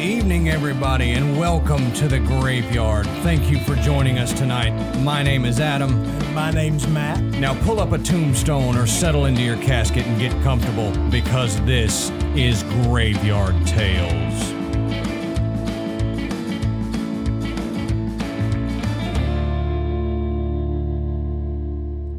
evening, everybody, and welcome to the graveyard. Thank you for joining us tonight. My name is Adam. My name's Matt. Now pull up a tombstone or settle into your casket and get comfortable because this is Graveyard Tales.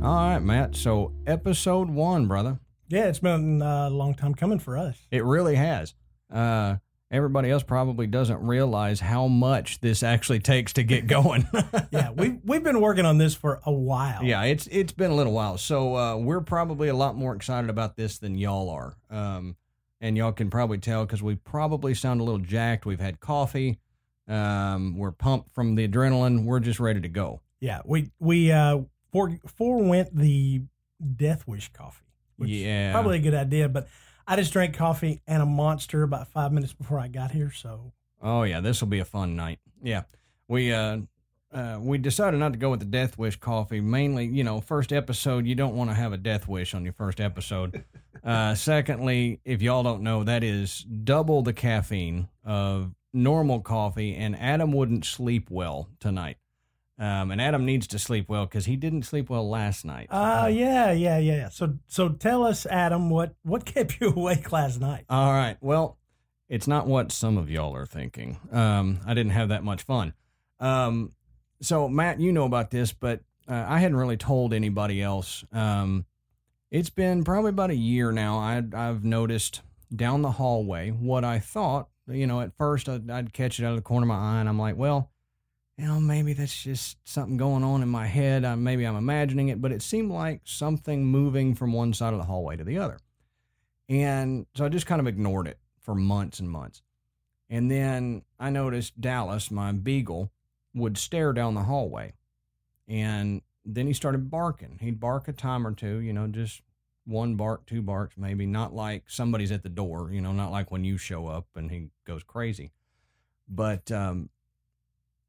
All right, Matt. So, episode one, brother. Yeah, it's been uh, a long time coming for us. It really has. Uh, everybody else probably doesn't realize how much this actually takes to get going. Yeah, we've we've been working on this for a while. yeah, it's it's been a little while, so uh, we're probably a lot more excited about this than y'all are. Um, and y'all can probably tell because we probably sound a little jacked. We've had coffee. Um, we're pumped from the adrenaline. We're just ready to go. yeah. We we uh for forewent the Death Wish coffee, which Yeah. is probably a good idea. But I just drank coffee and a monster about five minutes before I got here. So Oh yeah, this will be a fun night. Yeah, we uh, uh, we decided not to go with the Death Wish coffee. Mainly, you know, first episode, you don't want to have a death wish on your first episode. uh, secondly, if y'all don't know, that is double the caffeine of normal coffee, and Adam wouldn't sleep well tonight. Um, and Adam needs to sleep well because he didn't sleep well last night. uh yeah, yeah, yeah. yeah. So so tell us, Adam, what what kept you awake last night? All right. Well, it's not what some of y'all are thinking. Um, I didn't have that much fun. Um, so Matt, you know about this, but uh, I hadn't really told anybody else. Um, it's been probably about a year now. I, I've noticed down the hallway what I thought. You know, at first I'd, I'd catch it out of the corner of my eye, and I'm like, well, you know, maybe that's just something going on in my head. I, maybe I'm imagining it, but it seemed like something moving from one side of the hallway to the other. And so I just kind of ignored it for months and months. And then I noticed Dallas, my beagle, would stare down the hallway. And then he started barking. He'd bark a time or two, you know, just one bark, two barks, maybe, not like somebody's at the door, you know, not like when you show up and he goes crazy. But um,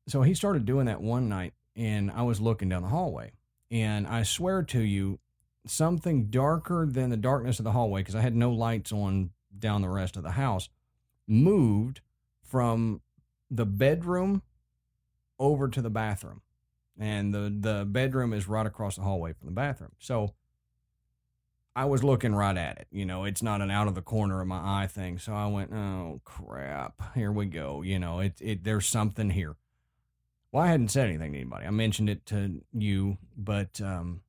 so he started doing that one night, and I was looking down the hallway. And I swear to you, something darker than the darkness of the hallway, because I had no lights on down the rest of the house, moved from the bedroom over to the bathroom. And the, the bedroom is right across the hallway from the bathroom. So I was looking right at it. You know, it's not an out of the corner of my eye thing. So I went, oh crap, here we go. You know, it, it there's something here. Well, I hadn't said anything to anybody. I mentioned it to you, but um,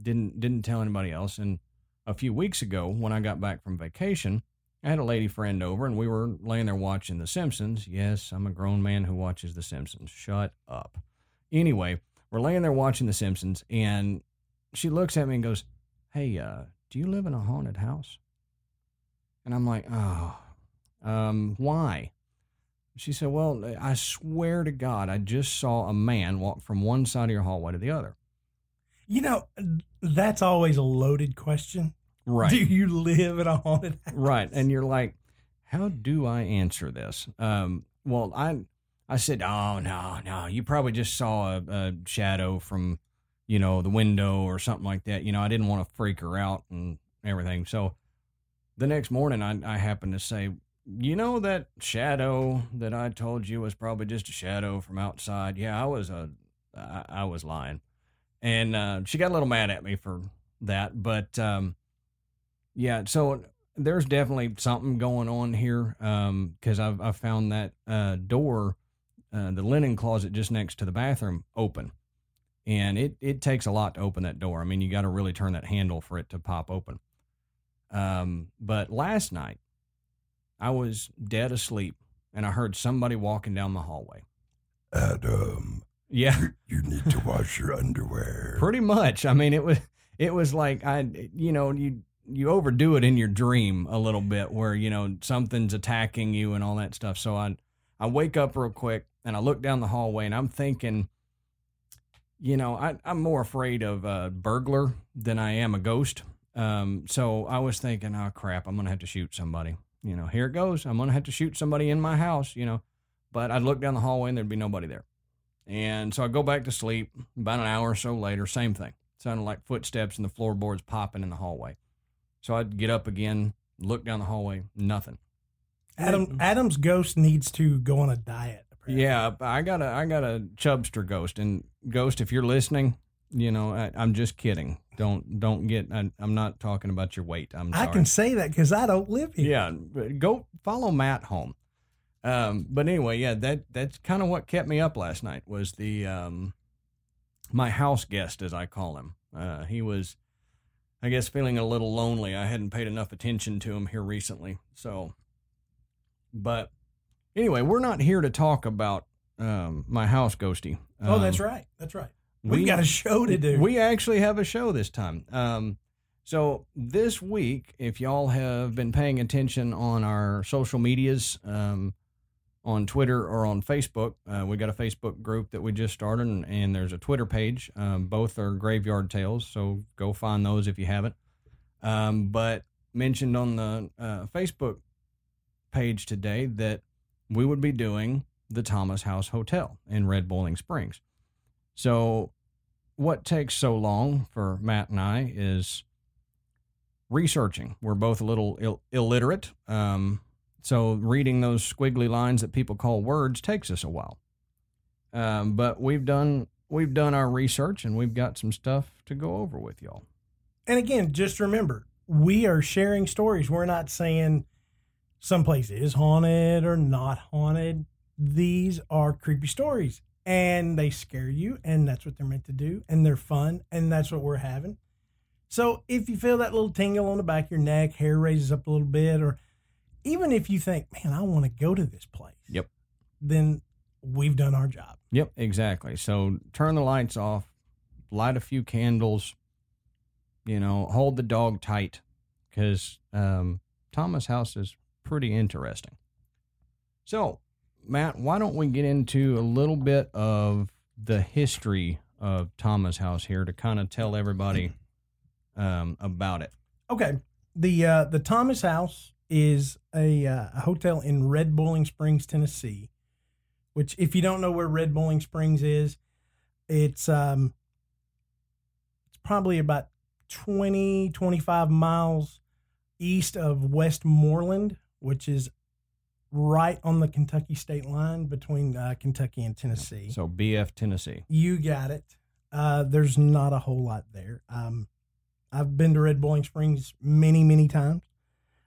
didn't didn't tell anybody else. And a few weeks ago, when I got back from vacation, I had a lady friend over, and we were laying there watching The Simpsons. Yes, I'm a grown man who watches The Simpsons. Shut up. Anyway, we're laying there watching The Simpsons, and she looks at me and goes, "Hey, uh, do you live in a haunted house?" And I'm like, "Oh, um, why?" She said, Well, I swear to God, I just saw a man walk from one side of your hallway to the other. You know, that's always a loaded question. Right. Do you live in a haunted house? right. And you're like, How do I answer this? Um, well, I I said, Oh, no, no. You probably just saw a, a shadow from, you know, the window or something like that. You know, I didn't want to freak her out and everything. So the next morning, I, I happened to say, you know that shadow that I told you was probably just a shadow from outside. Yeah, I was a, I, I was lying, and uh, she got a little mad at me for that. But um, yeah, so there's definitely something going on here because I've I found that uh, door, uh, the linen closet just next to the bathroom, open, and it it takes a lot to open that door. I mean, you got to really turn that handle for it to pop open. Um, but last night. I was dead asleep and I heard somebody walking down the hallway. Adam, Yeah, you need to wash your underwear. pretty much. I mean, it was it was like I you know, you you overdo it in your dream a little bit where, you know, something's attacking you and all that stuff. So I I wake up real quick and I look down the hallway and I'm thinking you know, I, I'm more afraid of a burglar than I am a ghost. Um, so I was thinking, oh crap, I'm gonna have to shoot somebody. You know, here it goes. I'm gonna have to shoot somebody in my house. You know, but I'd look down the hallway and there'd be nobody there. And so I go back to sleep. About an hour or so later, same thing. Sounded like footsteps and the floorboards popping in the hallway. So I'd get up again, look down the hallway, nothing. Adam Adam's ghost needs to go on a diet. apparently. Yeah, I got a I got a Chubster ghost, and ghost, if you're listening, you know I, I'm just kidding. Don't don't get. I, I'm not talking about your weight. I'm I can say that because I don't live here. Yeah, go follow Matt home. Um, but anyway, yeah, that that's kind of what kept me up last night was the um, my house guest, as I call him. Uh, he was, I guess, feeling a little lonely. I hadn't paid enough attention to him here recently, so. But anyway, we're not here to talk about um, my house ghosty. Oh, Um, that's right. That's right. We've we- got a show to do. we actually have a show this time. Um, so this week, if y'all have been paying attention on our social medias, um, on Twitter or on Facebook, uh, we got a Facebook group that we just started, and, and there's a Twitter page. Um, both are Graveyard Tales, so go find those if you haven't. Um, but mentioned on the uh, Facebook page today that we would be doing the Thomas House Hotel in Red Boiling Springs. So what takes so long for Matt and I is researching. We're both a little Ill- illiterate. Um, so reading those squiggly lines that people call words takes us a while. Um, but we've done we've done our research and we've got some stuff to go over with y'all. and again, just remember, we are sharing stories. We're not saying someplace is haunted or not haunted. These are creepy stories and they scare you, and that's what they're meant to do, and they're fun, and that's what we're having. So if you feel that little tingle on the back of your neck, hair raises up a little bit, or even if you think, man, I want to go to this place. Yep. Then we've done our job. Yep, exactly. So turn the lights off, light a few candles, you know, hold the dog tight because um, Thomas House is pretty interesting. So, Matt, why don't we get into a little bit of the history of Thomas House here to kind of tell everybody um, about it? Okay. The uh, the Thomas House is a, uh, a hotel in Red Boiling Springs, Tennessee. Which, if you don't know where Red Boiling Springs is, it's um, it's probably about 20, 25 miles east of Westmoreland, which is right on the Kentucky state line between uh, Kentucky and Tennessee. So, BF Tennessee. You got it. Uh, there's not a whole lot there. Um, I've been to Red Boiling Springs many, many times.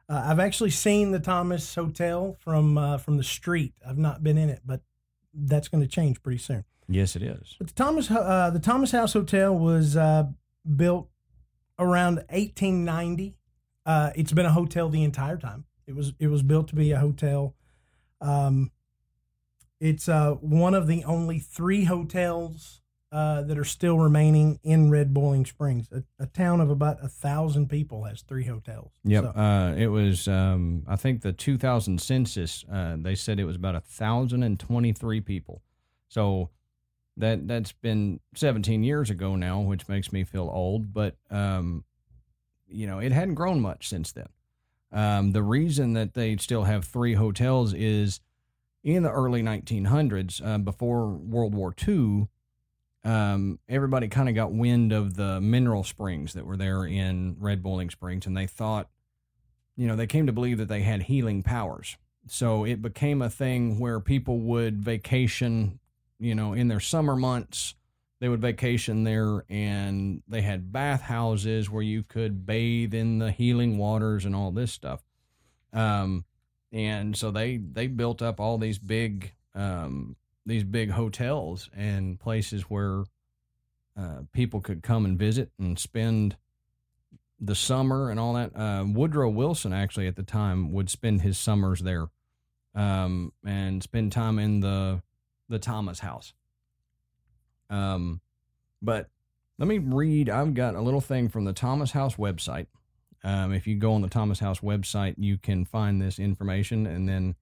Uh, I've actually seen the Thomas Hotel from uh, from the street. I've not been in it, but that's going to change pretty soon. Yes, it is. But the Thomas uh, the Thomas House Hotel was uh, built around 1890. Uh, it's been a hotel the entire time. It was it was built to be a hotel. Um, it's uh, one of the only three hotels uh, that are still remaining in Red Boiling Springs. A, a town of about a thousand people has three hotels. Yep. So- Uh, it was, um, I think the 2000 census, uh, they said it was about a 1,023 people. So that, that's been 17 years ago now, which makes me feel old, but, um, you know, it hadn't grown much since then. Um, the reason that they still have three hotels is in the early 1900s, uh, before World War II, um, everybody kind of got wind of the mineral springs that were there in Red Boiling Springs, and they thought, you know, they came to believe that they had healing powers. So it became a thing where people would vacation, you know, in their summer months. They would vacation there, and they had bathhouses where you could bathe in the healing waters and all this stuff. Um, and so they they built up all these big um, these big hotels and places where uh, people could come and visit and spend the summer and all that. Uh, Woodrow Wilson actually at the time would spend his summers there um, and spend time in the the Thomas House. Um, but let me read. I've got a little thing from the Thomas House website. Um, if you go on the Thomas House website, you can find this information, and then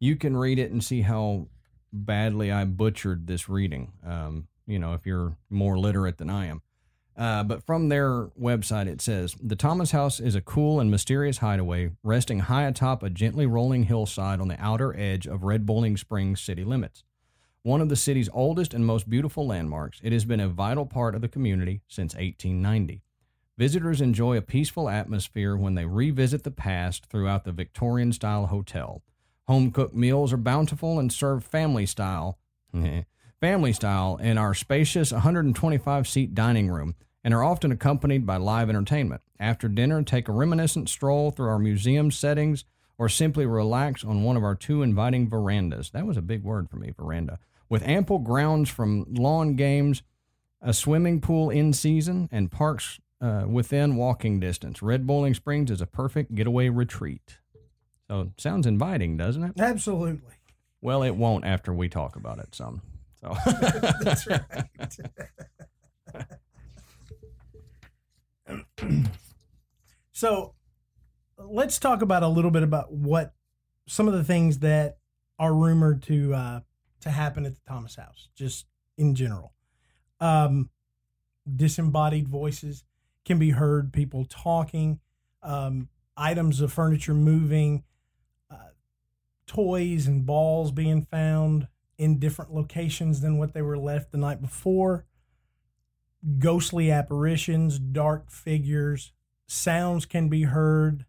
you can read it and see how badly I butchered this reading. Um, you know, if you're more literate than I am. Uh, but from their website, it says the Thomas House is a cool and mysterious hideaway resting high atop a gently rolling hillside on the outer edge of Red Boiling Springs city limits. One of the city's oldest and most beautiful landmarks, it has been a vital part of the community since 1890. Visitors enjoy a peaceful atmosphere when they revisit the past throughout the Victorian style hotel, Home cooked meals are bountiful and served family style. family style in our spacious 125 seat dining room and are often accompanied by live entertainment. After dinner, take a reminiscent stroll through our museum settings or simply relax on one of our two inviting verandas. That was a big word for me, veranda. With ample grounds from lawn games, a swimming pool in season, and parks uh, within walking distance. Red Boiling Springs is a perfect getaway retreat. So sounds inviting, doesn't it? Absolutely. Well, it won't after we talk about it some. So That's right. so let's talk about a little bit about what some of the things that are rumored to uh, to happen at the Thomas House, just in general. Um, disembodied voices can be heard, people talking, um, items of furniture moving, uh, toys and balls being found in different locations than what they were left the night before, ghostly apparitions, dark figures, sounds can be heard.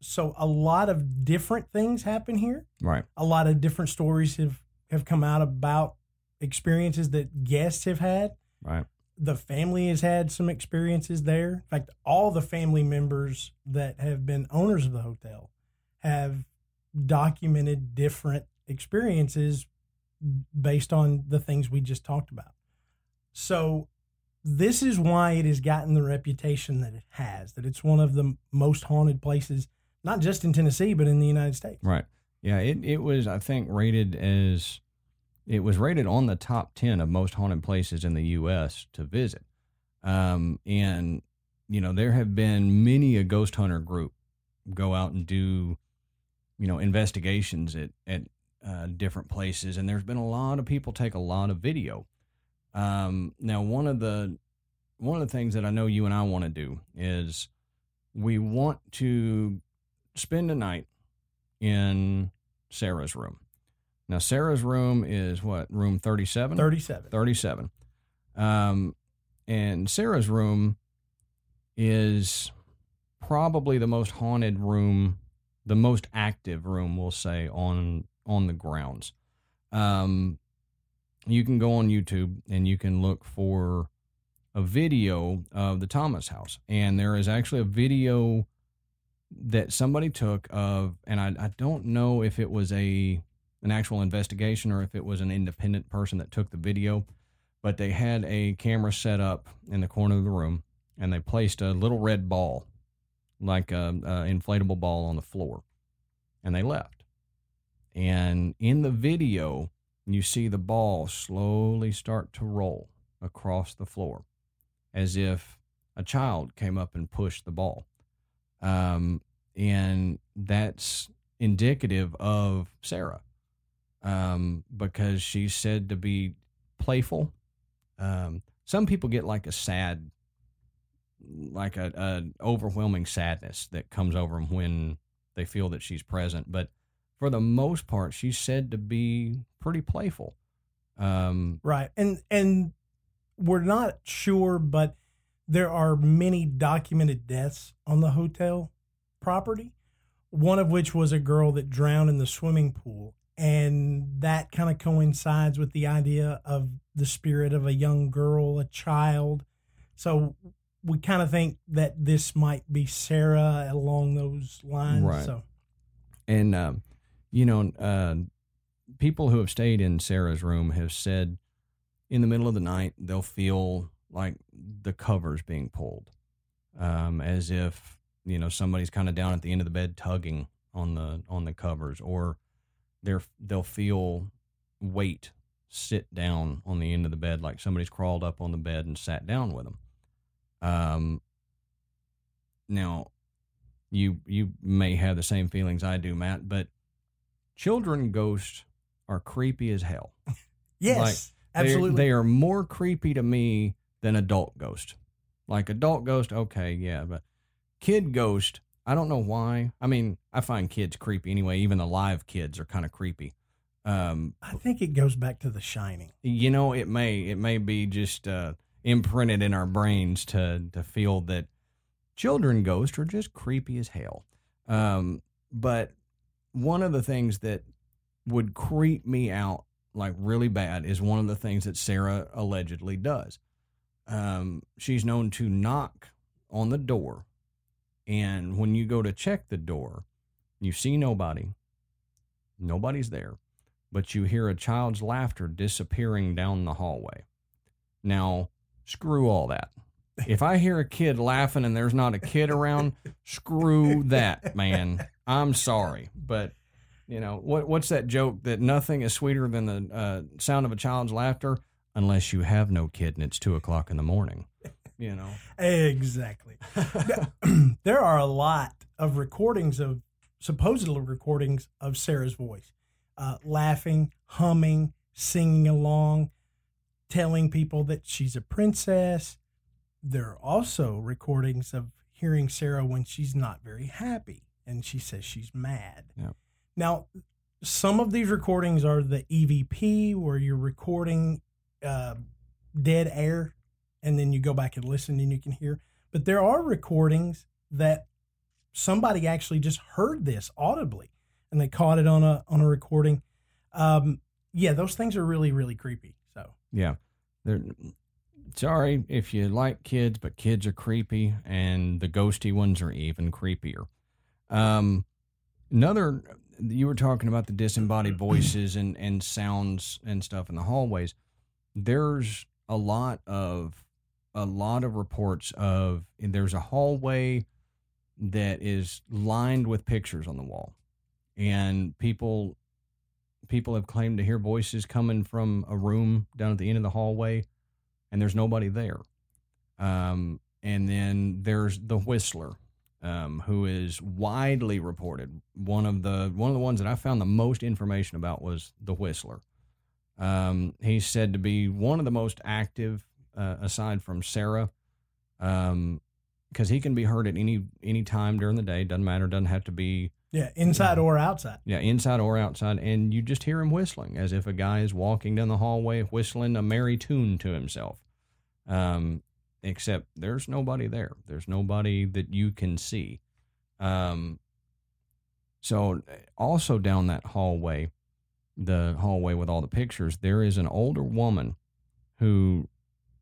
So a lot of different things happen here. right, A lot of different stories have have come out about experiences that guests have had right, the family has had some experiences there. In fact, all the family members that have been owners of the hotel have documented different experiences based on the things we just talked about. So, this is why it has gotten the reputation that it has, that it's one of the most haunted places, not just in Tennessee, but in the United States. right. Yeah, it, it was, I think, rated as, it was rated on the top 10 of most haunted places in the U.S. to visit. Um, and, you know, there have been many a ghost hunter group go out and do, you know, investigations at, at uh, different places. And there's been a lot of people take a lot of video. Um, now, one of the, one of the things that I know you and I want to do is we want to spend a night in Sarah's room. Now, Sarah's room is what, room 37? 37. 37. Um, and Sarah's room is probably the most haunted room, the most active room, we'll say, on on the grounds. Um, you can go on YouTube and you can look for a video of the Thomas house. And there is actually a video that somebody took of, and I, I don't know if it was a an actual investigation or if it was an independent person that took the video, but they had a camera set up in the corner of the room and they placed a little red ball, like a, a inflatable ball, on the floor, and they left. And in the video, you see the ball slowly start to roll across the floor as if a child came up and pushed the ball. Um, and that's indicative of Sarah um, because she's said to be playful. Um, some people get like a sad, like a, a overwhelming sadness that comes over them when they feel that she's present. But for the most part, she's said to be pretty playful. Um, Right. And and we're not sure, but there are many documented deaths on the hotel property. One of which was a girl that drowned in the swimming pool. And that kind of coincides with the idea of the spirit of a young girl, a child. So we kind of think that this might be Sarah along those lines. Right. So And um, you know, uh, people who have stayed in Sarah's room have said in the middle of the night they'll feel like the covers being pulled, um, as if you know somebody's kind of down at the end of the bed tugging on the on the covers, or they're they'll feel weight sit down on the end of the bed like somebody's crawled up on the bed and sat down with them. Um, now you you may have the same feelings I do, Matt, but children ghosts are creepy as hell. yes, Like, absolutely. They are more creepy to me than adult ghost. Like adult ghost, okay, yeah, but kid ghost, I don't know why. I mean, I find kids creepy anyway. Even the live kids are kind of creepy. Um, I think it goes back to The Shining. you know, it may it may be just uh, imprinted in our brains to to feel that children ghosts are just creepy as hell. Um, but one of the things that would creep me out like really bad is one of the things that Sarah allegedly does. Um, she's known to knock on the door, and when you go to check the door, you see nobody. Nobody's there, but you hear a child's laughter disappearing down the hallway. Now, screw all that. If I hear a kid laughing and there's not a kid around, screw that, man. I'm sorry, but you know what? What's that joke that nothing is sweeter than the uh, sound of a child's laughter, unless you have no kid and it's two o'clock in the morning. You know, Exactly. there are a lot of recordings of supposedly recordings of Sarah's voice, uh, laughing, humming, singing along, telling people that she's a princess. There are also recordings of hearing Sarah when she's not very happy and she says she's mad. Yep. Now, some of these recordings are the EVP where you're recording uh, dead air and then you go back and listen and you can hear. But there are recordings that somebody actually just heard this audibly and they caught it on a on a recording. Um, yeah, those things are really really creepy. So yeah. They're sorry if you like kids, but kids are creepy, and the ghosty ones are even creepier. Um, another, you were talking about the disembodied voices and and sounds and stuff in the hallways. There's a lot of a lot of reports of there's a hallway that is lined with pictures on the wall, and people people have claimed to hear voices coming from a room down at the end of the hallway, and there's nobody there. Um, and then there's the Whistler, um, who is widely reported. One of the one of the ones that I found the most information about was the Whistler. Um, he's said to be one of the most active, uh, aside from Sarah, because he can be heard at any any time during the day. Doesn't matter. Doesn't have to be yeah, inside or outside. yeah, inside or outside, and you just hear him whistling as if a guy is walking down the hallway whistling a merry tune to himself. Um, except there's nobody there. There's nobody that you can see. Um, so also down that hallway, the hallway with all the pictures, there is an older woman who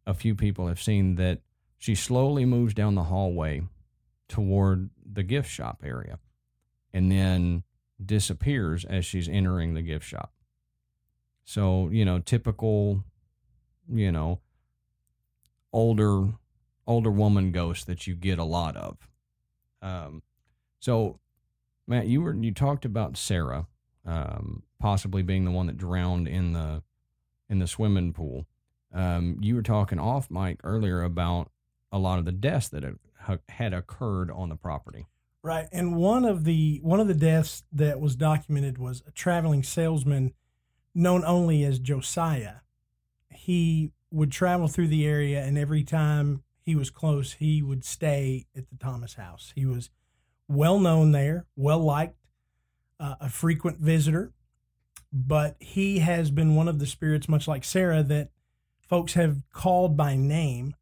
a few people have seen that she slowly moves down the hallway toward the gift shop area and then disappears as she's entering the gift shop. So, you know, typical, you know, older older woman ghost that you get a lot of. Um, so, Matt, you were you talked about Sarah um, possibly being the one that drowned in the in the swimming pool. Um, you were talking off mic earlier about a lot of the deaths that had, had occurred on the property. Right. And one of the one of the deaths that was documented was a traveling salesman known only as Josiah. He would travel through the area and every time he was close, he would stay at the Thomas house. He was well known there, well liked, uh, a frequent visitor, but he has been one of the spirits much like Sarah that folks have called by name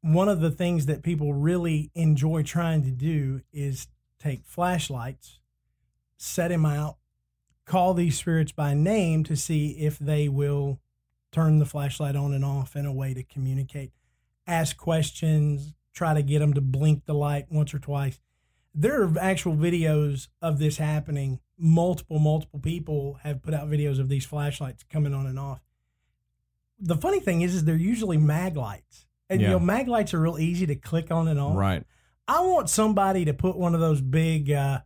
one of the things that people really enjoy trying to do is take flashlights, set him out, call these spirits by name to see if they will turn the flashlight on and off in a way to communicate, ask questions, try to get them to blink the light once or twice. There are actual videos of this happening. Multiple, multiple people have put out videos of these flashlights coming on and off. The funny thing is, is they're usually mag lights. And Yeah. you know, mag lights are real easy to click on and off. Right. I want somebody to put one of those big, uh,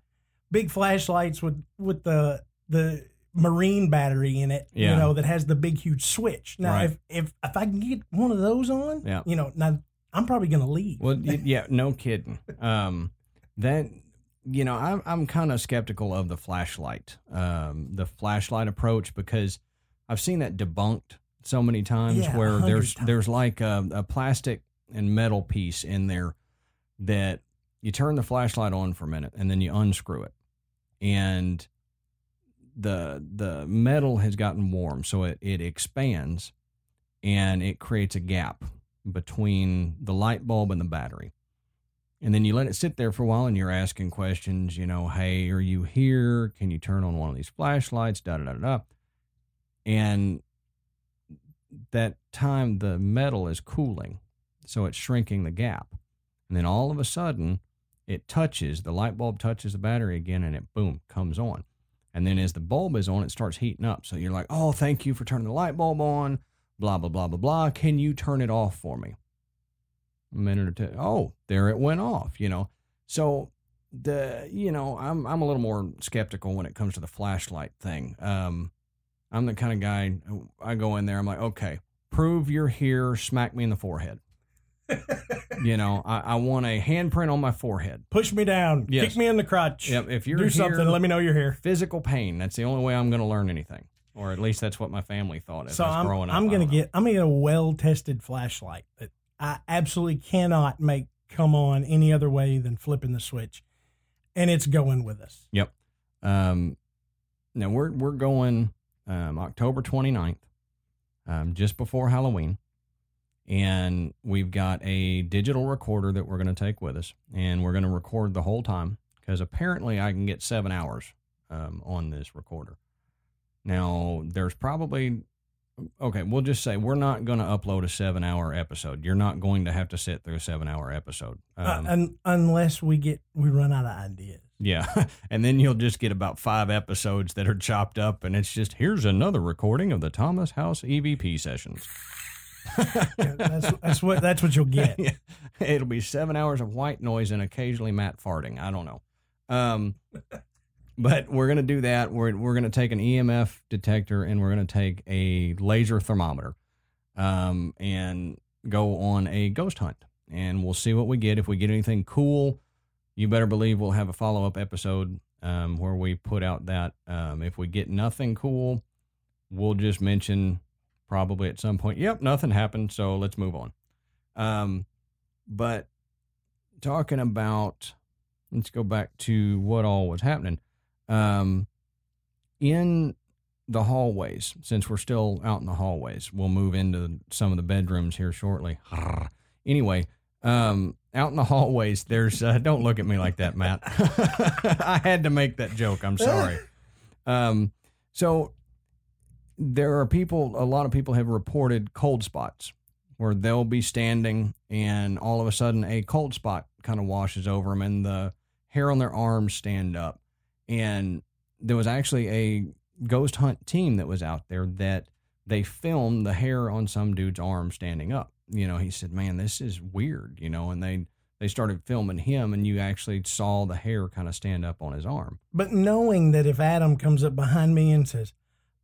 big flashlights with with the the marine battery in it. Yeah. You know that has the big huge switch. Now, Right. if if if I can get one of those on, Yeah. you know, now I'm probably gonna leave. Well, yeah, no kidding. Um, that you know, I'm I'm kind of skeptical of the flashlight, um, the flashlight approach because I've seen that debunked so many times Yeah, where there's times. there's like a, a plastic and metal piece in there that you turn the flashlight on for a minute and then you unscrew it, and the the metal has gotten warm, so it it expands and it creates a gap between the light bulb and the battery. And then you let it sit there for a while and you're asking questions, you know, hey, are you here? Can you turn on one of these flashlights? Da da da da. And that time the metal is cooling, so it's shrinking the gap. And then all of a sudden, it touches, the light bulb touches the battery again, and it boom comes on. And then as the bulb is on, it starts heating up. So you're like, oh, thank you for turning the light bulb on, blah, blah, blah, blah, blah. Can you turn it off for me? A minute or two. Oh, there it went off, you know. So the, you know, I'm, I'm a little more skeptical when it comes to the flashlight thing. Um, I'm the kind of guy, I go in there, I'm like, okay, prove you're here, smack me in the forehead. you know, I, I want a handprint on my forehead. Push me down. Yes. Kick me in the crotch. Yep, if you're Do here, something. Let me know you're here. physical pain. That's the only way I'm going to learn anything, or at least that's what my family thought as So I was I'm, growing up. I'm gonna get I'm gonna get a well tested flashlight that I absolutely cannot make come on any other way than flipping the switch, and it's going with us. Yep. Um, now we're we're going um, October 29th, um, just before Halloween, and we've got a digital recorder that we're going to take with us, and we're going to record the whole time because apparently I can get seven hours um, on this recorder. Now there's probably okay. We'll just say we're not going to upload a seven hour episode. You're not going to have to sit through a seven hour episode. Um, uh, un, unless we get we run out of ideas. yeah. And then you'll just get about five episodes that are chopped up, and it's just here's another recording of the Thomas House EVP sessions. Yeah, that's that's what that's what you'll get. It'll be seven hours of white noise and occasionally Matt farting. I don't know. Um, but we're going to do that. We're, we're going to take an EMF detector and we're going to take a laser thermometer um, and go on a ghost hunt. And we'll see what we get. If we get anything cool, you better believe we'll have a follow up episode um, where we put out that. Um, if we get nothing cool, we'll just mention probably at some point, yep, nothing happened. So let's move on. Um, but talking about, let's go back to what all was happening. Um, in the hallways, since we're still out in the hallways, we'll move into some of the bedrooms here shortly. Anyway, um, out in the hallways, there's, uh, don't look at me like that, Matt. I had to make that joke. I'm sorry. Um, so there are people, a lot of people have reported cold spots where they'll be standing and all of a sudden a cold spot kind of washes over them and the hair on their arms stand up. And there was actually a ghost hunt team that was out there that they filmed the hair on some dude's arm standing up. You know, he said, "Man, this is weird," you know, and they they started filming him and you actually saw the hair kind of stand up on his arm. But knowing that if Adam comes up behind me and says,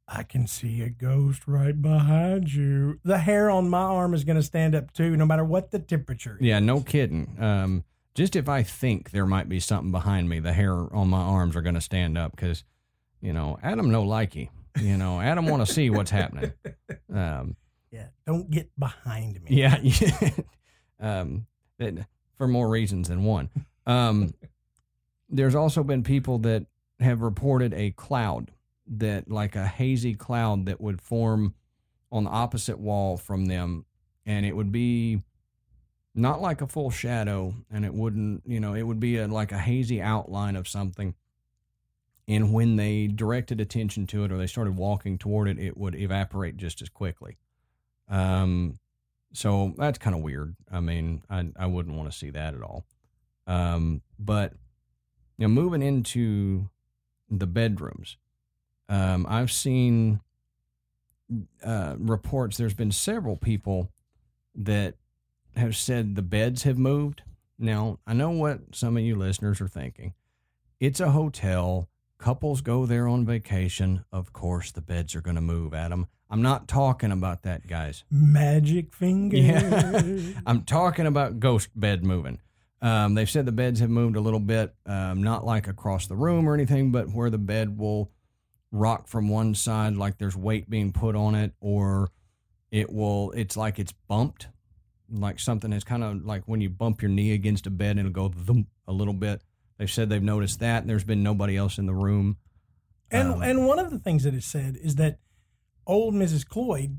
I can see a ghost right behind you, the hair on my arm is going to stand up too, no matter what the temperature is. Yeah, no kidding. Um, just if I think there might be something behind me, the hair on my arms are going to stand up because, you know, Adam no likey. You know, Adam want to see what's happening. Um, Yeah, don't get behind me. yeah, yeah. um, for more reasons than one. Um, there's also been people that have reported a cloud that, like a hazy cloud, that would form on the opposite wall from them, and it would be not like a full shadow, and it wouldn't, you know, it would be a, like a hazy outline of something. And when they directed attention to it or they started walking toward it, it would evaporate just as quickly. Um, so that's kind of weird. I mean, I I wouldn't want to see that at all. Um, but you know, moving into the bedrooms, um, I've seen uh, reports. There's been several people that have said the beds have moved. Now, I know what some of you listeners are thinking. It's a hotel. Couples go there on vacation. Of course, the beds are going to move, Adam. I'm not talking about that, guys. Magic finger. Yeah. I'm talking about ghost bed moving. Um, they've said the beds have moved a little bit, um, not like across the room or anything, but where the bed will rock from one side, like there's weight being put on it, or it will, it's like it's bumped, like something is kind of like when you bump your knee against a bed, and it'll go thump a little bit. They've said they've noticed that, and there's been nobody else in the room. And Um, and one of the things that is said is that old Mrs. Cloyd,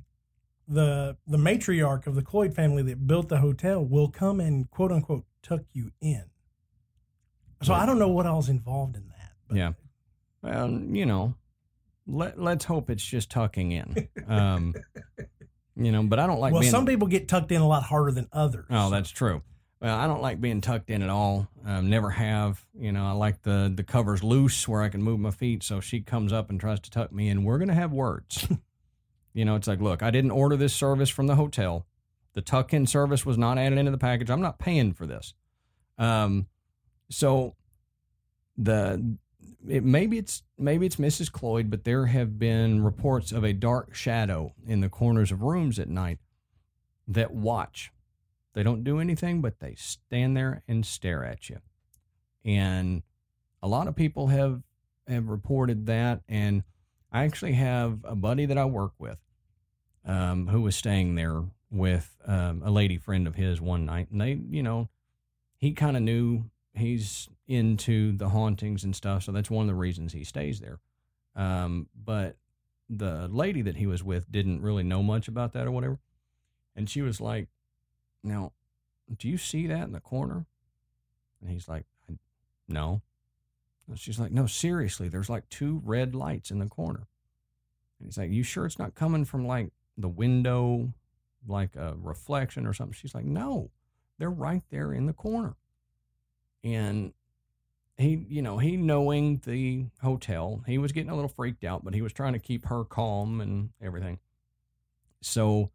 the the matriarch of the Cloyd family that built the hotel, will come and quote unquote tuck you in. So I don't know what all's involved in that. but- Yeah. Well, you know, let let's hope it's just tucking in. Um, you know, but I don't like well, being. some people get tucked in a lot harder than others. Oh, that's true. Well, I don't like being tucked in at all. Um, never have. You know, I like the the covers loose where I can move my feet. So she comes up and tries to tuck me in, we're gonna have words. you know, it's like, look, I didn't order this service from the hotel. The tuck in service was not added into the package. I'm not paying for this. Um, so the it, maybe it's maybe it's Mrs. Cloyd, but there have been reports of a dark shadow in the corners of rooms at night that watch. They don't do anything, but they stand there and stare at you. And a lot of people have have reported that. And I actually have a buddy that I work with um, who was staying there with um, a lady friend of his one night, and they, you know, he kind of knew he's into the hauntings and stuff, so that's one of the reasons he stays there. Um, but the lady that he was with didn't really know much about that or whatever, and she was like, "Now, do you see that in the corner?" And he's like, "No." And she's like, "No, seriously, there's like two red lights in the corner." And he's like, "You sure it's not coming from like the window, like a reflection or something?" She's like, "No, they're right there in the corner." And he, you know, he knowing the hotel, he was getting a little freaked out, but he was trying to keep her calm and everything. So,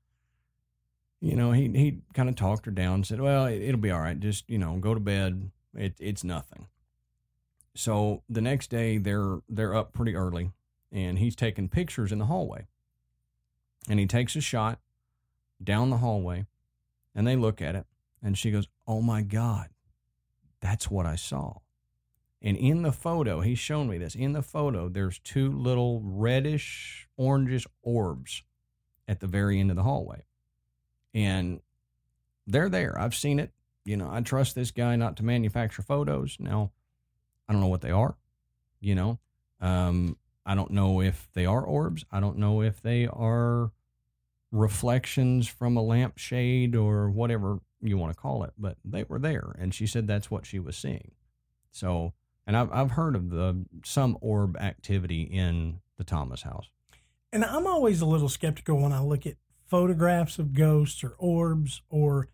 you know, he he kind of talked her down, said, "Well, it, it'll be all right. Just you know, go to bed. It, it's nothing." So the next day, they're they're up pretty early, and he's taking pictures in the hallway. And he takes a shot down the hallway, and they look at it, and she goes, "Oh my god, that's what I saw." And in the photo, he's shown me this. In the photo, there's two little reddish, orangish orbs at the very end of the hallway. And they're there. I've seen it. You know, I trust this guy not to manufacture photos. Now, I don't know what they are. You know, um, I don't know if they are orbs. I don't know if they are reflections from a lampshade or whatever you want to call it, but they were there. And she said that's what she was seeing. So, and I've, I've heard of the some orb activity in the Thomas house. And I'm always a little skeptical when I look at photographs of ghosts or orbs or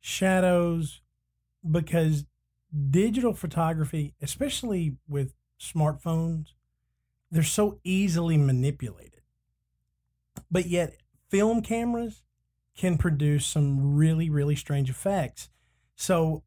shadows because digital photography, especially with smartphones, they're so easily manipulated. But yet, film cameras can produce some really, really strange effects. So,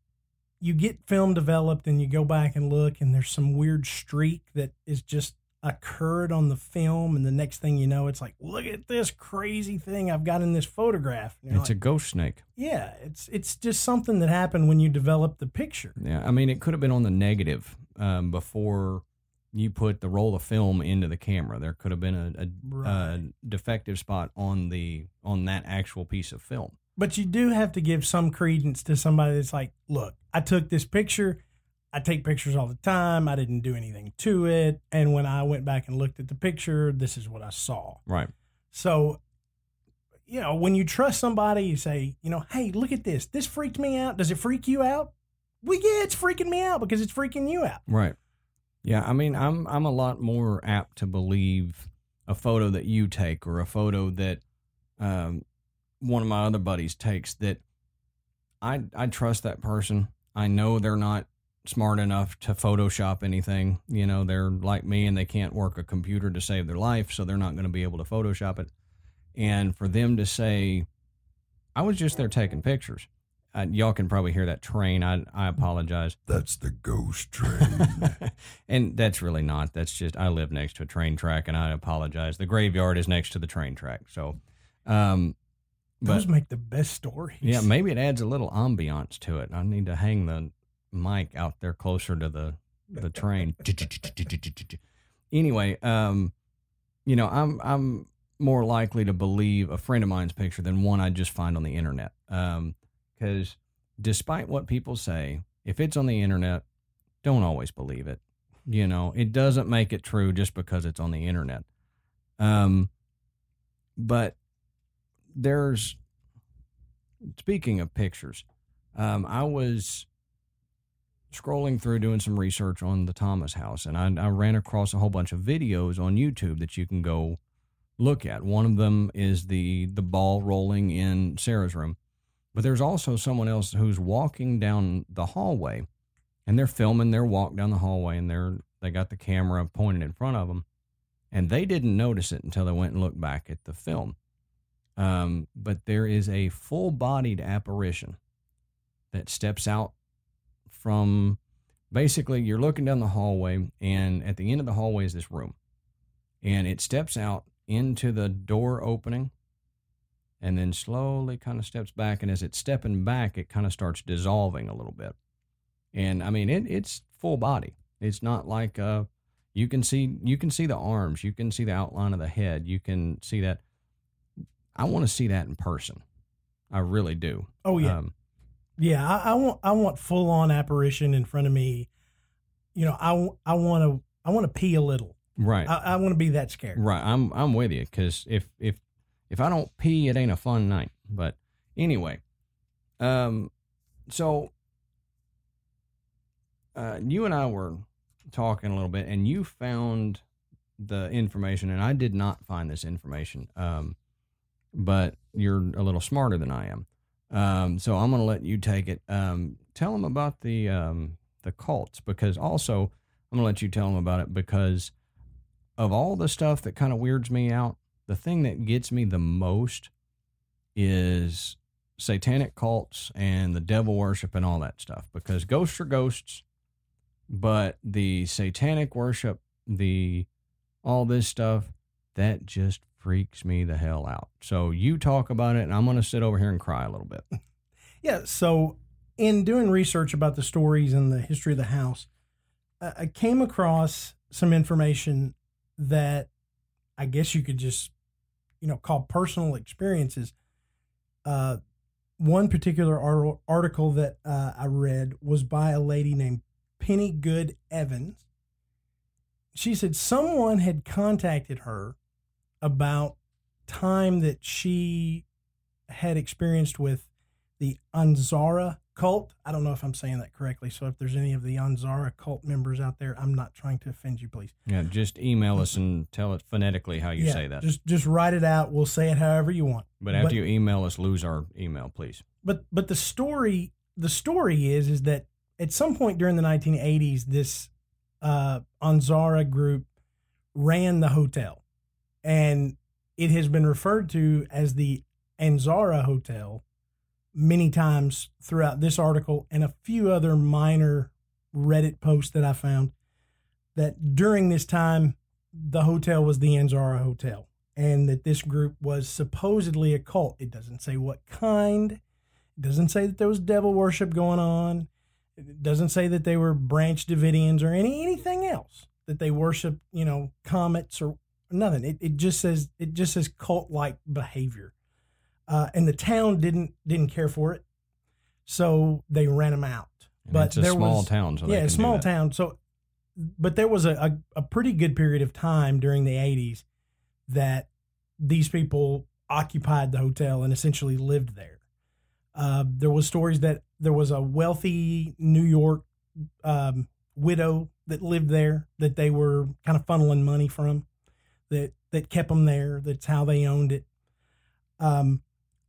you get film developed and you go back and look, and there's some weird streak that is just occurred on the film, and the next thing you know, it's like, look at this crazy thing I've got in this photograph. It's a ghost snake. yeah, it's it's just something that happened when you developed the picture. Yeah, I mean, it could have been on the negative um, before you put the roll of film into the camera. There could have been a, a, a defective spot on the on that actual piece of film. But you do have to give some credence to somebody that's like, look, I took this picture. I take pictures all the time. I didn't do anything to it. And when I went back and looked at the picture, this is what I saw. Right. So, you know, when you trust somebody, you say, you know, hey, look at this. This freaked me out. Does it freak you out? Well, yeah, it's freaking me out because it's freaking you out. Right. Yeah, I mean, I'm I'm a lot more apt to believe a photo that you take or a photo that um, one of my other buddies takes that I I trust that person. I know they're not smart enough to Photoshop anything. You know, they're like me and they can't work a computer to save their life, so they're not going to be able to Photoshop it. And for them to say, "I was just there taking pictures," uh, y'all can probably hear that train. I I apologize. That's the ghost train. and that's really not. That's just I live next to a train track, and I apologize. The graveyard is next to the train track, so. Um, but Those make the best stories. yeah, maybe it adds a little ambiance to it. I need to hang the mic out there closer to the the train. anyway, um, you know, I'm I'm more likely to believe a friend of mine's picture than one I just find on the internet. Um, because despite what people say, if it's on the internet, don't always believe it. You know, it doesn't make it true just because it's on the internet. Um, but there's speaking of pictures, um, I was scrolling through doing some research on the Thomas house, and I, I ran across a whole bunch of videos on YouTube that you can go look at. One of them is the the ball rolling in Sarah's room, but there's also someone else who's walking down the hallway, and they're filming their walk down the hallway, and they're they got the camera pointed in front of them, and they didn't notice it until they went and looked back at the film. Um, but there is a full bodied apparition that steps out from basically you're looking down the hallway, and at the end of the hallway is this room, and it steps out into the door opening and then slowly kind of steps back and as it's stepping back it kind of starts dissolving a little bit. And i mean it, it's full body. It's not like uh you can see you can see the arms you can see the outline of the head you can see that i want to see that in person i really do Oh yeah, um, yeah. I, I want I want full on apparition in front of me. You know, I I want to I want to pee a little. right I, I want to be that scared. Right, I'm I'm with you because if if if I don't pee, it ain't a fun night. But anyway, um, so uh, you and I were talking a little bit, and you found the information, and I did not find this information. Um, but you're a little smarter than I am. Um, so I'm going to let you take it. Um, tell them about the um, the cults because also I'm going to let you tell them about it because of all the stuff that kind of weirds me out, the thing that gets me the most is satanic cults and the devil worship and all that stuff because ghosts are ghosts, but the satanic worship, the all this stuff, that just freaks me the hell out. So you talk about it and I'm going to sit over here and cry a little bit. Yeah. So, in doing research about the stories and the history of the house, I came across some information that I guess you could just, you know, call personal experiences. Uh, one particular article that uh, I read was by a lady named Penny Good Evans. She said someone had contacted her about time that she had experienced with the Anzara cult. I don't know if I'm saying that correctly. So if there's any of the Anzara cult members out there, I'm not trying to offend you, please. Yeah, just email us and tell it phonetically how you yeah, say that. Just just write it out. We'll say it however you want. but after but- you email us, lose our email, please. but but the story the story is is that at some point during the 1980s this uh Anzara group ran the hotel and it has been referred to as the Anzara Hotel many times throughout this article and a few other minor Reddit posts that I found that during this time the hotel was the Anzara Hotel and that this group was supposedly a cult. It doesn't say what kind. It doesn't say that there was devil worship going on. It doesn't say that they were Branch Davidians or any anything else that they worship, you know, comets or nothing. It, it just says it just says cult like behavior, uh, and the town didn't didn't care for it, so they ran them out. And But it's a there small was- town, so yeah, can a do small town. So, but there was a, a, a pretty good period of time during the 80s that these people occupied the hotel and essentially lived there. Uh, there was stories that there was a wealthy New York um, widow that lived there that they were kind of funneling money from, that that kept them there. That's how they owned it. Um,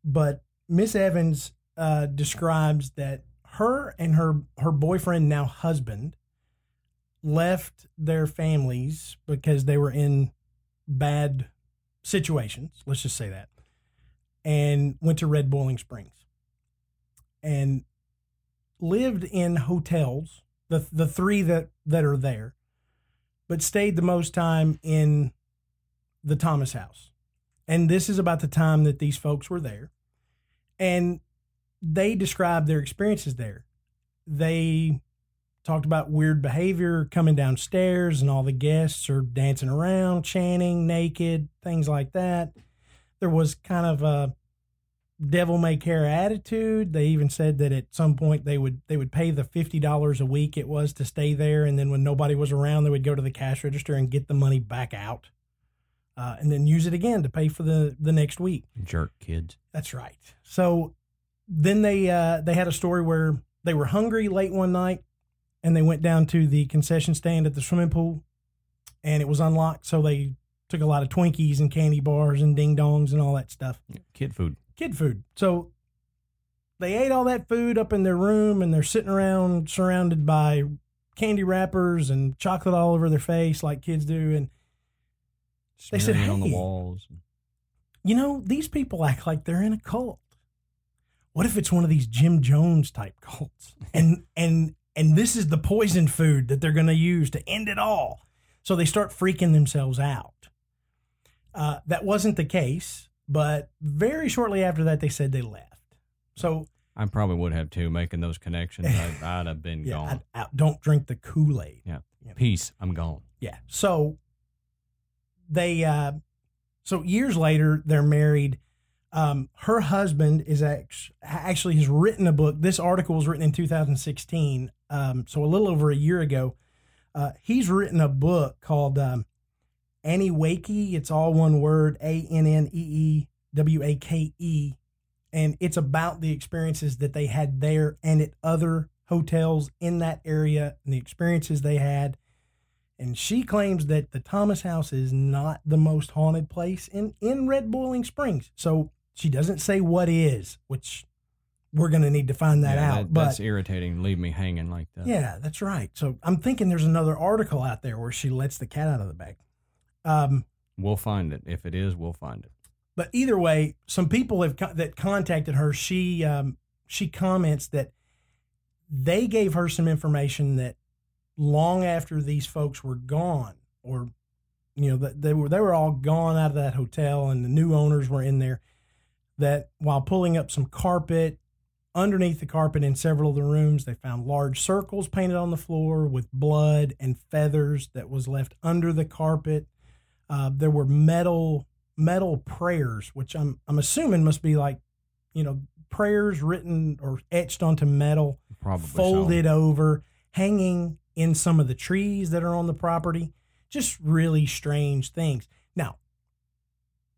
but Miss Evans uh, describes that her and her her boyfriend, now husband, left their families because they were in bad situations. Let's just say that, and went to Red Boiling Springs, and lived in hotels. The the three that that are there, but stayed the most time in the Thomas house. And this is about the time that these folks were there. And they described their experiences there. They talked about weird behavior coming downstairs, and all the guests are dancing around, chanting, naked, things like that. There was kind of a devil may care attitude. They even said that at some point they would they would pay the fifty dollars a week it was to stay there, and then when nobody was around, they would go to the cash register and get the money back out, uh, and then use it again to pay for the the next week. Jerk kids. That's right. So then they uh, they had a story where they were hungry late one night, and they went down to the concession stand at the swimming pool, and it was unlocked. So they took a lot of Twinkies and candy bars and ding dongs and all that stuff, Kid food. kid food. So they ate all that food up in their room, and they're sitting around surrounded by candy wrappers and chocolate all over their face like kids do, and They said, it on the "Hey." walls. you know, these people act like they're in a cult. What if it's one of these Jim Jones type cults? And and and this is the poison food that they're going to use to end it all. So they start freaking themselves out. Uh, that wasn't the case, but very shortly after that, they said they left. So I probably would have too, making those connections. I'd, I'd have been yeah, gone. I, I don't drink the Kool Aid. Yeah, Peace. I'm gone. Yeah. So they uh so years later they're married. Um her husband is act- actually has written a book. This article was written in 2016. Um so a little over a year ago. Uh he's written a book called um Annie Wakey. It's all one word, A N N E E W A K E. And it's about the experiences that they had there and at other hotels in that area and the experiences they had and she claims that the Thomas House is not the most haunted place in in Red Boiling Springs. So she doesn't say what is, which we're going to need to find that Yeah, out. but that's irritating. Leave me hanging like that. yeah, that's right. So I'm thinking there's another article out there where she lets the cat out of the bag. Um, We'll find it. If it is, we'll find it. but either way, some people have co- that contacted her. She um, she comments that they gave her some information that long after these folks were gone, or you know that they were they were all gone out of that hotel, and the new owners were in there. That while pulling up some carpet underneath the carpet in several of the rooms, they found large circles painted on the floor with blood and feathers that was left under the carpet. Uh, there were metal metal prayers, which I'm I'm assuming must be like, you know, prayers written or etched onto metal, Probably so. folded over, hanging in some of the trees that are on the property. Just really strange things. Now,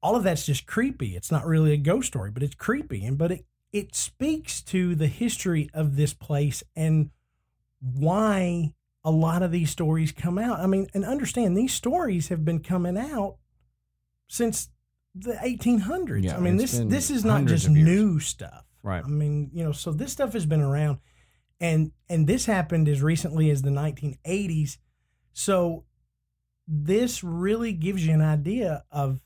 all of that's just creepy. It's not really a ghost story, but it's creepy. And but it it speaks to the history of this place and why a lot of these stories come out. I mean, and understand these stories have been coming out since the 1800s. Yeah, I mean, this this is not just new stuff. Right. I mean, you know, so this stuff has been around, and and this happened as recently as the 1980s. So this really gives you an idea of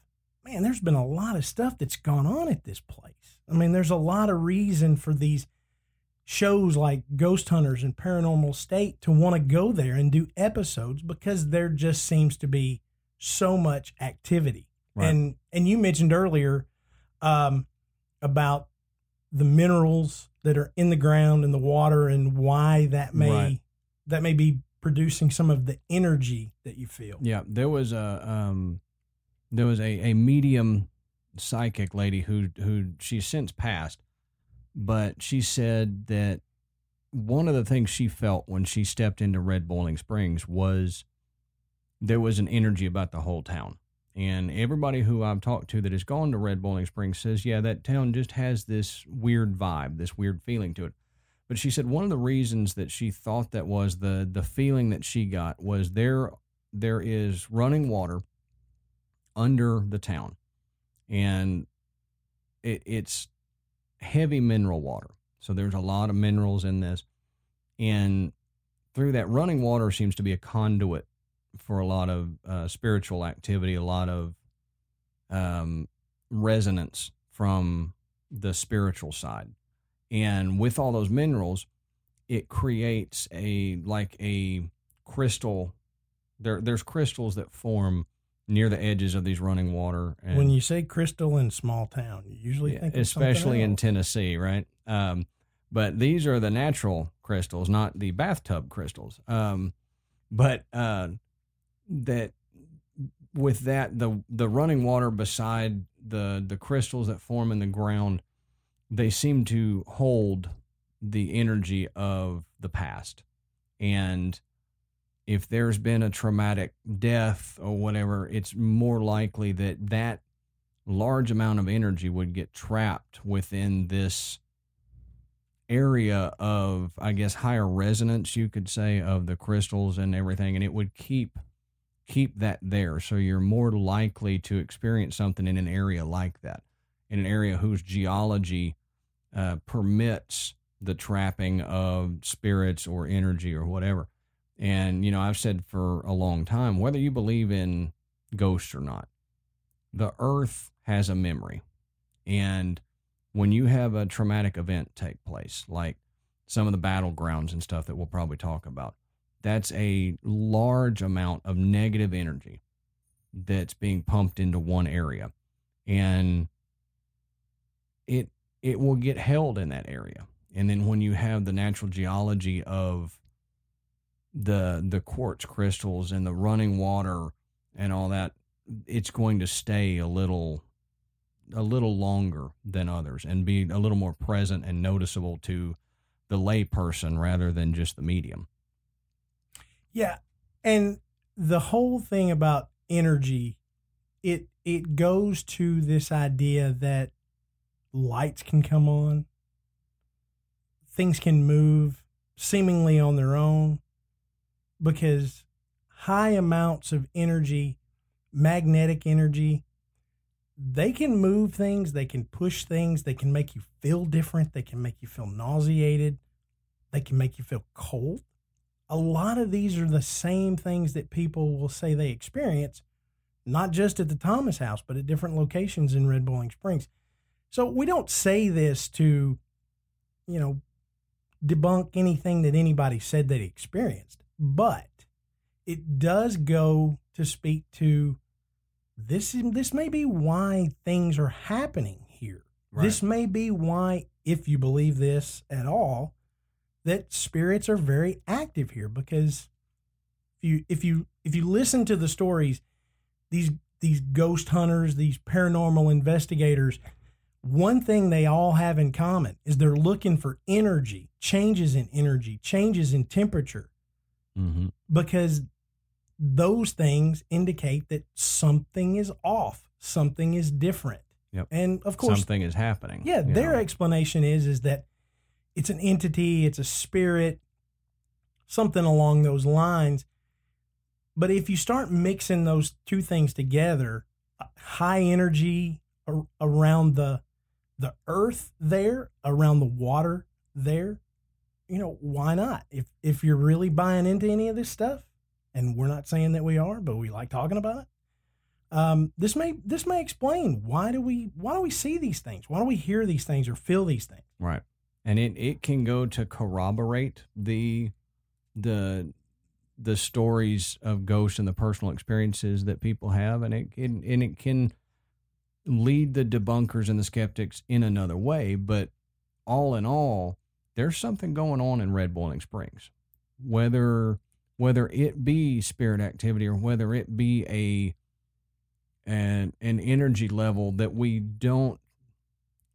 man. There's been a lot of stuff that's gone on at this place. I mean, there's a lot of reason for these shows like Ghost Hunters and Paranormal State to want to go there and do episodes because there just seems to be so much activity. Right. And and you mentioned earlier um, about the minerals that are in the ground and the water and why that may Right. that may be producing some of the energy that you feel. Yeah, there was a um, there was a, a medium psychic lady who who she's since passed, but she said that one of the things she felt when she stepped into Red Boiling Springs was there was an energy about the whole town. And everybody who I've talked to that has gone to Red Boiling Springs says, yeah, that town just has this weird vibe, this weird feeling to it. But she said one of the reasons that she thought that was the the feeling that she got was there there is running water under the town, and it, it's heavy mineral water. So there's a lot of minerals in this, and through that running water seems to be a conduit for a lot of uh, spiritual activity, a lot of um, resonance from the spiritual side. And with all those minerals, it creates a like a crystal. There, there's crystals that form near the edges of these running water. And When you say crystal in small town, you usually yeah, think of especially in. Tennessee, right? Um, but these are the natural crystals, not the bathtub crystals. Um, but uh, that with that the the running water beside the the crystals that form in the ground, they seem to hold the energy of the past, and if there's been a traumatic death or whatever, it's more likely that that large amount of energy would get trapped within this area of I guess higher resonance you could say of the crystals and everything and it would keep keep that there. So you're more likely to experience something in an area like that in an area whose geology uh, permits the trapping of spirits or energy or whatever. And you know I've said for a long time whether you believe in ghosts or not the earth has a memory. And when you have a traumatic event take place, like some of the battlegrounds and stuff that we'll probably talk about, that's a large amount of negative energy that's being pumped into one area. And it it will get held in that area. And then when you have the natural geology of the the quartz crystals and the running water and all that, it's going to stay a little a little longer than others and be a little more present and noticeable to the layperson rather than just the medium. Yeah. And the whole thing about energy, it it goes to this idea that lights can come on, things can move seemingly on their own because high amounts of energy, magnetic energy, they can move things, they can push things, they can make you feel different, they can make you feel nauseated, they can make you feel cold. A lot of these are the same things that people will say they experience, not just at the Thomas House, but at different locations in Red Boiling Springs. So we don't say this to, you know, debunk anything that anybody said they experienced, but it does go to speak to this this may be why things are happening here. Right. This may be why, if you believe this at all, that spirits are very active here because if you if you if you listen to the stories, these these ghost hunters, these paranormal investigators, one thing they all have in common is they're looking for energy, changes in energy, changes in temperature, Mm-hmm. because those things indicate that something is off, something is different. Yep. And of course, Something is happening. yeah, their know. explanation is is that it's an entity, it's a spirit, something along those lines. But if you start mixing those two things together, high energy around the the earth there, around the water there, you know, why not? If if you're really buying into any of this stuff, and we're not saying that we are, but we like talking about it. Um, this may this may explain why do we why do we see these things? Why do we hear these things or feel these things? Right. And it, it can go to corroborate the the the stories of ghosts and the personal experiences that people have and it can and it can lead the debunkers and the skeptics in another way, but all in all, there's something going on in Red Boiling Springs. Whether whether it be spirit activity or whether it be a an an energy level that we don't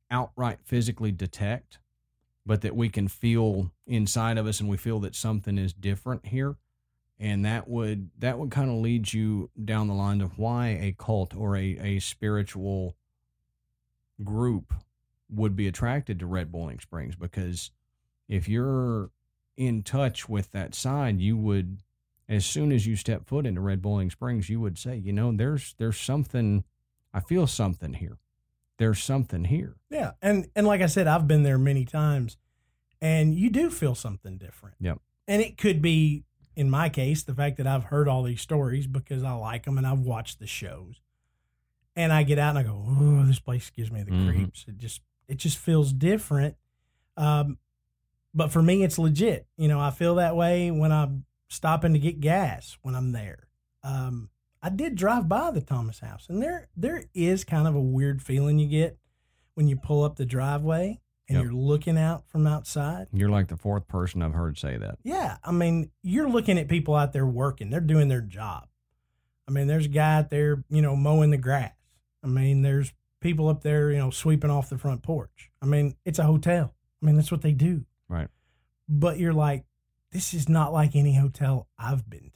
outright physically detect, but that we can feel inside of us and we feel that something is different here. And that would that would kind of lead you down the line of why a cult or a, a spiritual group would be attracted to Red Boiling Springs because if you're in touch with that side, you would as soon as you step foot into Red Boiling Springs, you would say, you know, there's there's something I feel something here. There's something here. Yeah, and and like I said, I've been there many times, and you do feel something different. Yep. And it could be, in my case, the fact that I've heard all these stories because I like them and I've watched the shows, and I get out and I go, oh, this place gives me the Mhm. creeps. It just it just feels different. Um, but for me, it's legit. You know, I feel that way when I'm stopping to get gas when I'm there. Um, I did drive by the Thomas House, and there there is kind of a weird feeling you get when you pull up the driveway and Yep. you're looking out from outside. You're like the fourth person I've heard say that. Yeah, I mean, you're looking at people out there working; they're doing their job. I mean, there's a guy out there, you know, mowing the grass. I mean, there's people up there, you know, sweeping off the front porch. I mean, it's a hotel. I mean, that's what they do. Right. But you're like, this is not like any hotel I've been to.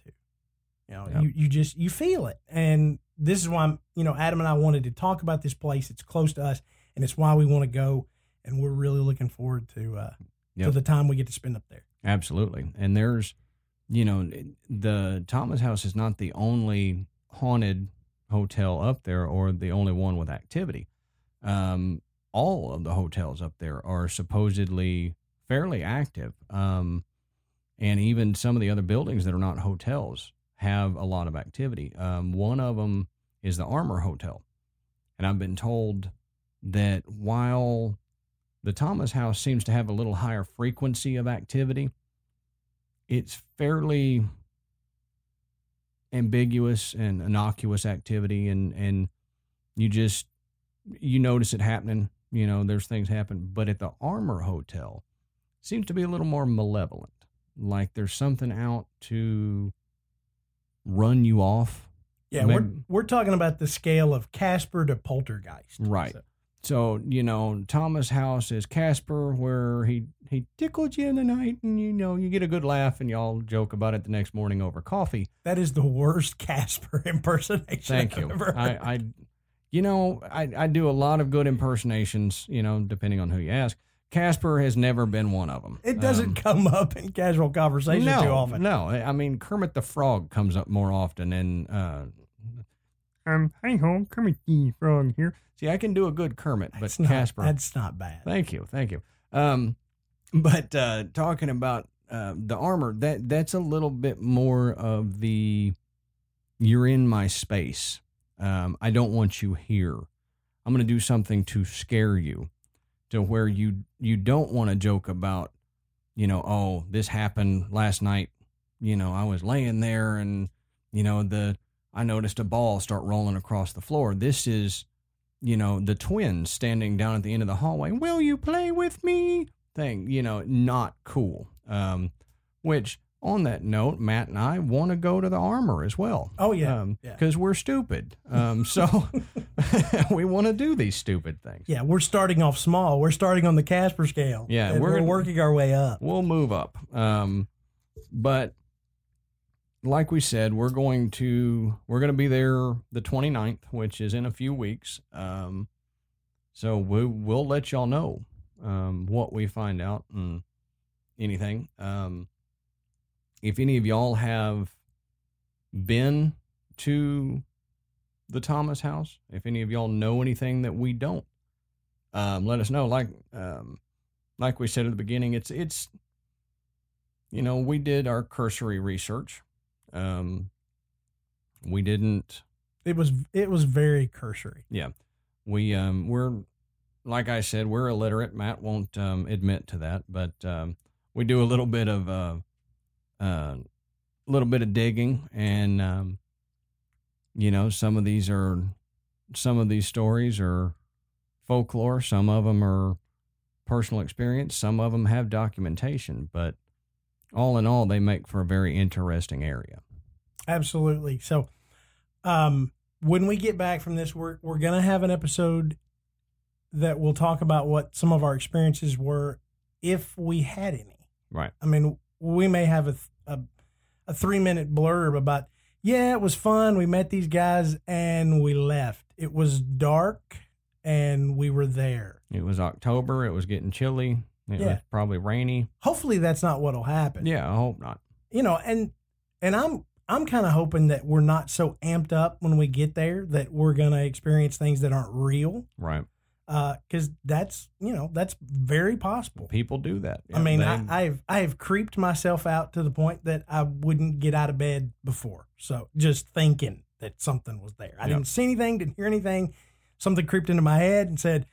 You know, Yep. you, you just you feel it, and this is why I'm, you know Adam and I wanted to talk about this place. It's close to us, and it's why we want to go, and we're really looking forward to uh, Yep. the time we get to spend up there. Absolutely. And there's, you know, the Thomas House is not the only haunted hotel up there or the only one with activity. Um, all of the hotels up there are supposedly fairly active. Um, and even some of the other buildings that are not hotels have a lot of activity. Um, one of them is the Armour Hotel. And I've been told that while the Thomas House seems to have a little higher frequency of activity, it's fairly ambiguous and innocuous activity and and you just you notice it happening you know there's things happen but at the Armour hotel seems to be a little more malevolent like there's something out to run you off Yeah, we're we're talking about the scale of Casper to Poltergeist. Right. So- So you know, Thomas House is Casper, where he he tickled you in the night, and you know you get a good laugh, and y'all joke about it the next morning over coffee. that is the worst Casper impersonation. Thank I've you. ever I. I, you know, I I do a lot of good impersonations. You know, depending on who you ask. Casper has never been one of them. it doesn't come up in casual conversation no, too often. No, I mean Kermit the Frog comes up more often, and uh, um, hi ho, Kermit the Frog here. See, I can do a good Kermit, but That's not, Casper. That's not bad. Thank you, thank you. Um, but uh, talking about uh, the Armour, that that's a little bit more of the you're in my space. Um, I don't want you here. I'm going to do something to scare you, to where you you don't want to joke about, you know, oh, this happened last night. You know, I was laying there and you know the I noticed a ball start rolling across the floor. This is you know, the twins standing down at the end of the hallway, will you play with me? Thing, you know, not cool. Um, which, on that note, Matt and I want to go to the Armour as well. Oh yeah, Um, yeah. because we're stupid. Um, so we want to do these stupid things. Yeah, we're starting off small. We're starting on the Casper scale. Yeah, we're we're, working our way up. We'll move up. Um, but like we said, we're going to we're going to be there the 29th, which is in a few weeks. Um, so we we'll let y'all know um, what we find out and anything. If any of y'all have been to the Thomas house, if any of y'all know anything that we don't, um, let us know. Like um, like we said at the beginning, it's it's you know we did our cursory research. Um, we didn't. It was it was very cursory. Yeah. We um we're like I said we're illiterate. Matt won't um, admit to that, but um, we do a little bit of uh, uh, little bit of digging, and um, you know some of these are some of these stories are folklore. Some of them are personal experience. Some of them have documentation, but all in all, they make for a very interesting area. Absolutely. So, um, when we get back from this, we're we're gonna have an episode that will talk about what some of our experiences were, if we had any. Right. I mean, we may have a a, a three minute blurb about. Yeah, it was fun. We met these guys and we left. It was dark and we were there. It was October. It was getting chilly. It was Yeah. probably rainy. Hopefully, that's not what'll happen. Yeah, I hope not. you know, and and I'm I'm kind of hoping that we're not so amped up when we get there that we're gonna experience things that aren't real, Right. Uh, because that's you know that's very possible. People do that. I mean, They- I, I've I have creeped myself out to the point that I wouldn't get out of bed before. So just thinking that something was there, I Yeah. didn't see anything, didn't hear anything. Something creeped into my head and said,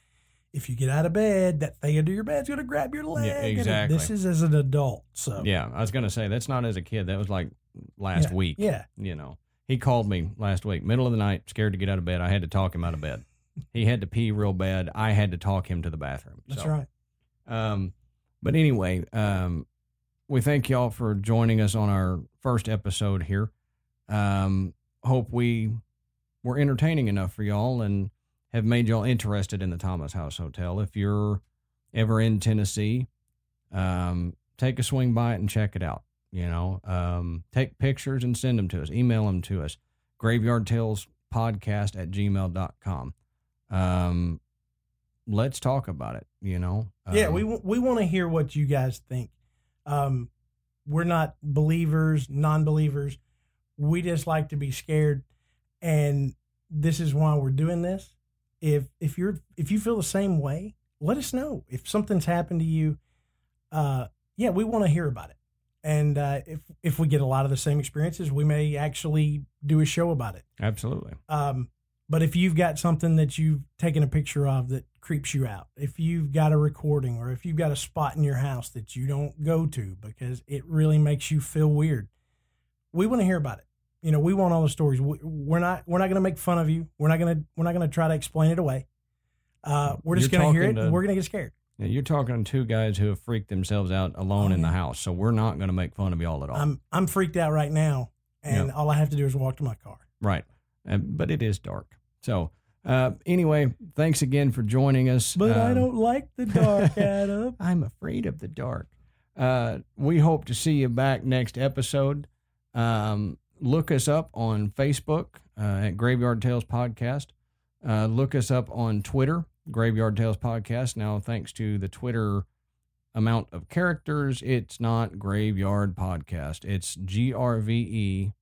"If you get out of bed, that thing under your bed's gonna grab your leg." And exactly. This is as an adult, so yeah, I was gonna say that's not as a kid. That was like last Yeah. week. Yeah, You know, he called me last week, middle of the night, scared to get out of bed. I had to talk him out of bed. He had to pee real bad. I had to talk him to the bathroom. that's So, right. Um, but anyway, um, we thank y'all for joining us on our first episode here. Um, hope we were entertaining enough for y'all and have made y'all interested in the Thomas House Hotel. If you're ever in Tennessee, um, take a swing by it and check it out. You know, um, take pictures and send them to us. Email them to us. Graveyard Tales podcast at gmail.com. Um, let's talk about it. You know, yeah, Um, we we want to hear what you guys think. Um, we're not believers, non-believers. We just like to be scared, and this is why we're doing this. If if you're if you feel the same way, let us know. If something's happened to you, uh, yeah, we want to hear about it. And uh, if if we get a lot of the same experiences, we may actually do a show about it. absolutely. Um, but if you've got something that you've taken a picture of that creeps you out, if you've got a recording or if you've got a spot in your house that you don't go to because it really makes you feel weird, we want to hear about it. You know, we want all the stories. We, we're not we're not going to make fun of you. We're not going to we're not going to try to explain it away. Uh, we're just going to hear it. and to- we're going to get scared. Yeah, you're talking to two guys who have freaked themselves out alone in the house, so we're not going to make fun of y'all at all. I'm I'm freaked out right now, and all I have to do is walk to my car. right, uh, but it is dark. So uh, anyway, thanks again for joining us. But I Um, don't like the dark, Adam. I'm afraid of the dark. Uh, we hope to see you back next episode. Um, look us up on Facebook uh, at Graveyard Tales Podcast. Uh, look us up on Twitter, Graveyard Tales Podcast. Now, thanks to the Twitter amount of characters, it's not Graveyard Podcast. It's G R V E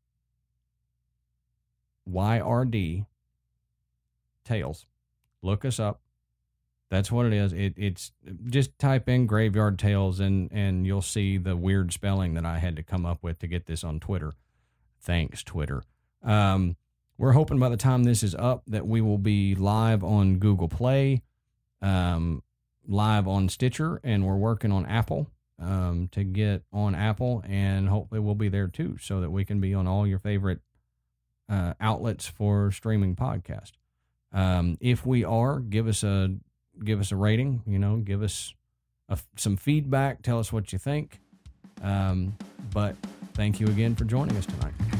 Y R D Tales. Look us up. That's what it is. It, it's just type in graveyard tales and and you'll see the weird spelling that I had to come up with to get this on Twitter. Thanks, Twitter. Um, we're hoping by the time this is up that we will be live on Google Play, um, live on Stitcher, and we're working on Apple um, to get on Apple, and hopefully we'll be there too, so that we can be on all your favorite uh, outlets for streaming podcast. Um, if we are, give us a give us a rating. You know, give us a, some feedback. Tell us what you think. Um, but thank you again for joining us tonight.